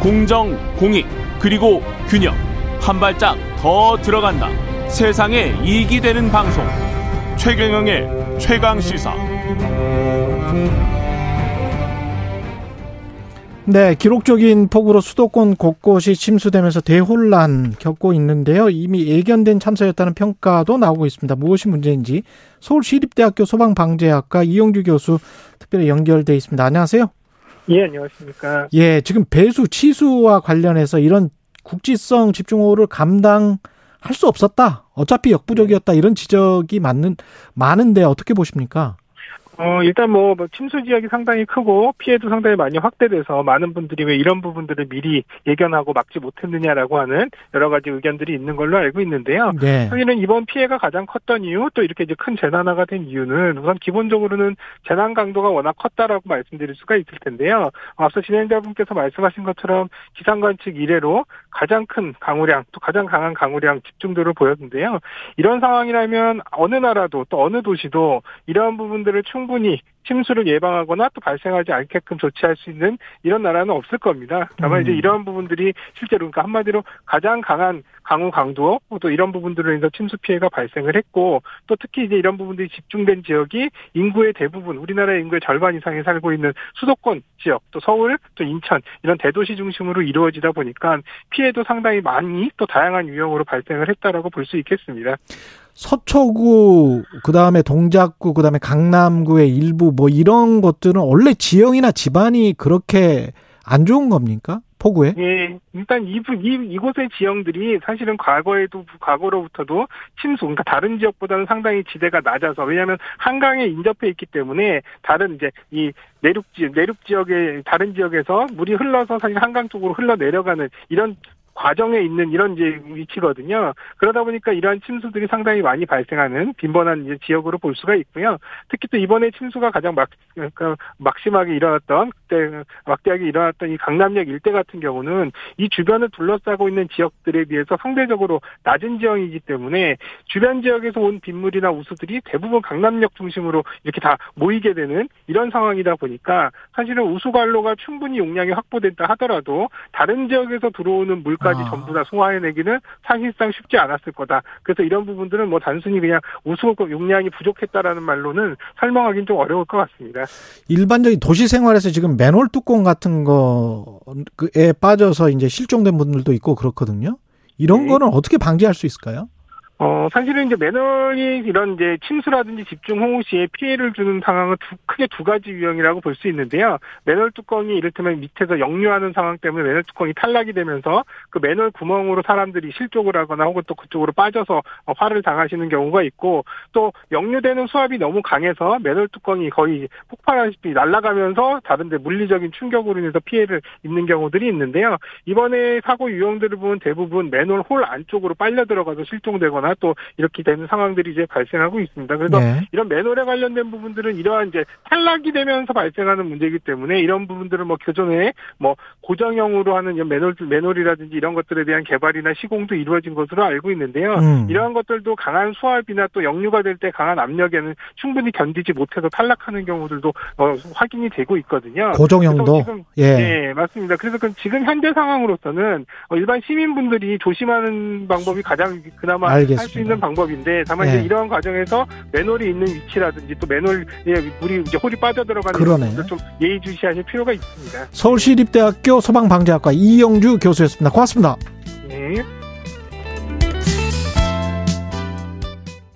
공정, 공익, 그리고 균형. 한 발짝 더 들어간다. 세상에 이익이 되는 방송. 최경영의 최강 시사. 네, 기록적인 폭우로 수도권 곳곳이 침수되면서 대혼란 겪고 있는데요. 이미 예견된 참사였다는 평가도 나오고 있습니다. 무엇이 문제인지 서울시립대학교 소방방재학과 이용규 교수 특별히 연결돼 있습니다. 안녕하세요. 예, 안녕하십니까. 예, 지금 배수 치수와 관련해서 이런 국지성 집중호우를 감당할 수 없었다. 어차피 역부족이었다. 이런 지적이 맞는 많은데 어떻게 보십니까? 어, 일단 뭐, 뭐, 침수 지역이 상당히 크고 피해도 상당히 많이 확대돼서 많은 분들이 왜 이런 부분들을 미리 예견하고 막지 못했느냐라고 하는 여러 가지 의견들이 있는 걸로 알고 있는데요. 네. 사실은 이번 피해가 가장 컸던 이유 또 이렇게 이제 큰 재난화가 된 이유는 우선 기본적으로는 재난 강도가 워낙 컸다라고 말씀드릴 수가 있을 텐데요. 앞서 진행자분께서 말씀하신 것처럼 기상관 측 이래로 가장 큰 강우량 또 가장 강한 강우량 집중도를 보였는데요. 이런 상황이라면 어느 나라도 또 어느 도시도 이러한 부분들을 충분히 충분히 침수를 예방하거나 또 발생하지 않게끔 조치할 수 있는 이런 나라는 없을 겁니다. 다만 음. 이제 이러한 부분들이 실제로 그러니까 한마디로 가장 강한 강우 강도 또 이런 부분들로 인해서 침수 피해가 발생을 했고 또 특히 이제 이런 부분들이 집중된 지역이 인구의 대부분 우리나라의 인구의 절반 이상이 살고 있는 수도권 지역 또 서울 또 인천 이런 대도시 중심으로 이루어지다 보니까 피해도 상당히 많이 또 다양한 유형으로 발생을 했다라고 볼 수 있겠습니다. 서초구, 그 다음에 동작구, 그 다음에 강남구의 일부 뭐 이런 것들은 원래 지형이나 집안이 그렇게 안 좋은 겁니까? 폭우에? 예, 일단 이, 부- 이, 이곳의 지형들이 사실은 과거에도, 과거로부터도 침수, 그러니까 다른 지역보다는 상당히 지대가 낮아서, 왜냐하면 한강에 인접해 있기 때문에 다른 이제 이 내륙 지, 내륙 지역의, 다른 지역에서 물이 흘러서 사실 한강 쪽으로 흘러 내려가는 이런 과정에 있는 이런 이제 위치거든요. 그러다 보니까 이러한 침수들이 상당히 많이 발생하는 빈번한 이제 지역으로 볼 수가 있고요. 특히 또 이번에 침수가 가장 막, 그러니까 막심하게 일어났던 그때 막대하게 일어났던 이 강남역 일대 같은 경우는 이 주변을 둘러싸고 있는 지역들에 비해서 상대적으로 낮은 지형이기 때문에 주변 지역에서 온 빗물이나 우수들이 대부분 강남역 중심으로 이렇게 다 모이게 되는 이런 상황이다 보니까 사실은 우수관로가 충분히 용량이 확보된다 하더라도 다른 지역에서 들어오는 물 까지 아. 전부 다 소화해내기는 사실상 쉽지 않았을 거다. 그래서 이런 부분들은 뭐 단순히 그냥 우수 용량이 부족했다라는 말로는 설명하기는 좀 어려울 것 같습니다. 일반적인 도시 생활에서 지금 맨홀 뚜껑 같은 거에 빠져서 이제 실종된 분들도 있고 그렇거든요. 이런 네. 거는 어떻게 방지할 수 있을까요? 어, 사실은 이제 매널이 이런 이제 침수라든지 집중 호우 시에 피해를 주는 상황은 두, 크게 두 가지 유형이라고 볼 수 있는데요. 매널 뚜껑이 이를테면 밑에서 역류하는 상황 때문에 매널 뚜껑이 탈락이 되면서 그 매널 구멍으로 사람들이 실족을 하거나 혹은 또 그쪽으로 빠져서 어, 화를 당하시는 경우가 있고 또 역류되는 수압이 너무 강해서 매널 뚜껑이 거의 폭발하시피 날아가면서 다른데 물리적인 충격으로 인해서 피해를 입는 경우들이 있는데요. 이번에 사고 유형들을 보면 대부분 맨홀 홀 안쪽으로 빨려 들어가서 실종되거나 또 이렇게 되는 상황들이 이제 발생하고 있습니다. 그래서 네. 이런 맨홀에 관련된 부분들은 이러한 이제 탈락이 되면서 발생하는 문제이기 때문에 이런 부분들은 뭐 교전에 뭐 고정형으로 하는 이런 맨홀 맨홀이라든지 이런 것들에 대한 개발이나 시공도 이루어진 것으로 알고 있는데요. 음. 이러한 것들도 강한 수압이나 또 역류가 될 때 강한 압력에는 충분히 견디지 못해서 탈락하는 경우들도 어, 확인이 되고 있거든요. 고정형도 지금 예. 네, 맞습니다. 그래서 그 지금 현재 상황으로서는 어, 일반 시민분들이 조심하는 방법이 가장 그나마 알겠습니다. 있는 방법인데 다만 예. 이제 이러한 과정에서 맨홀이 있는 위치라든지 또 맨홀에 물이 이제 홀이 빠져들어가는 그러네. 좀 예의주시하실 필요가 있습니다. 서울시립대학교 소방방재학과 이영주 교수였습니다. 고맙습니다.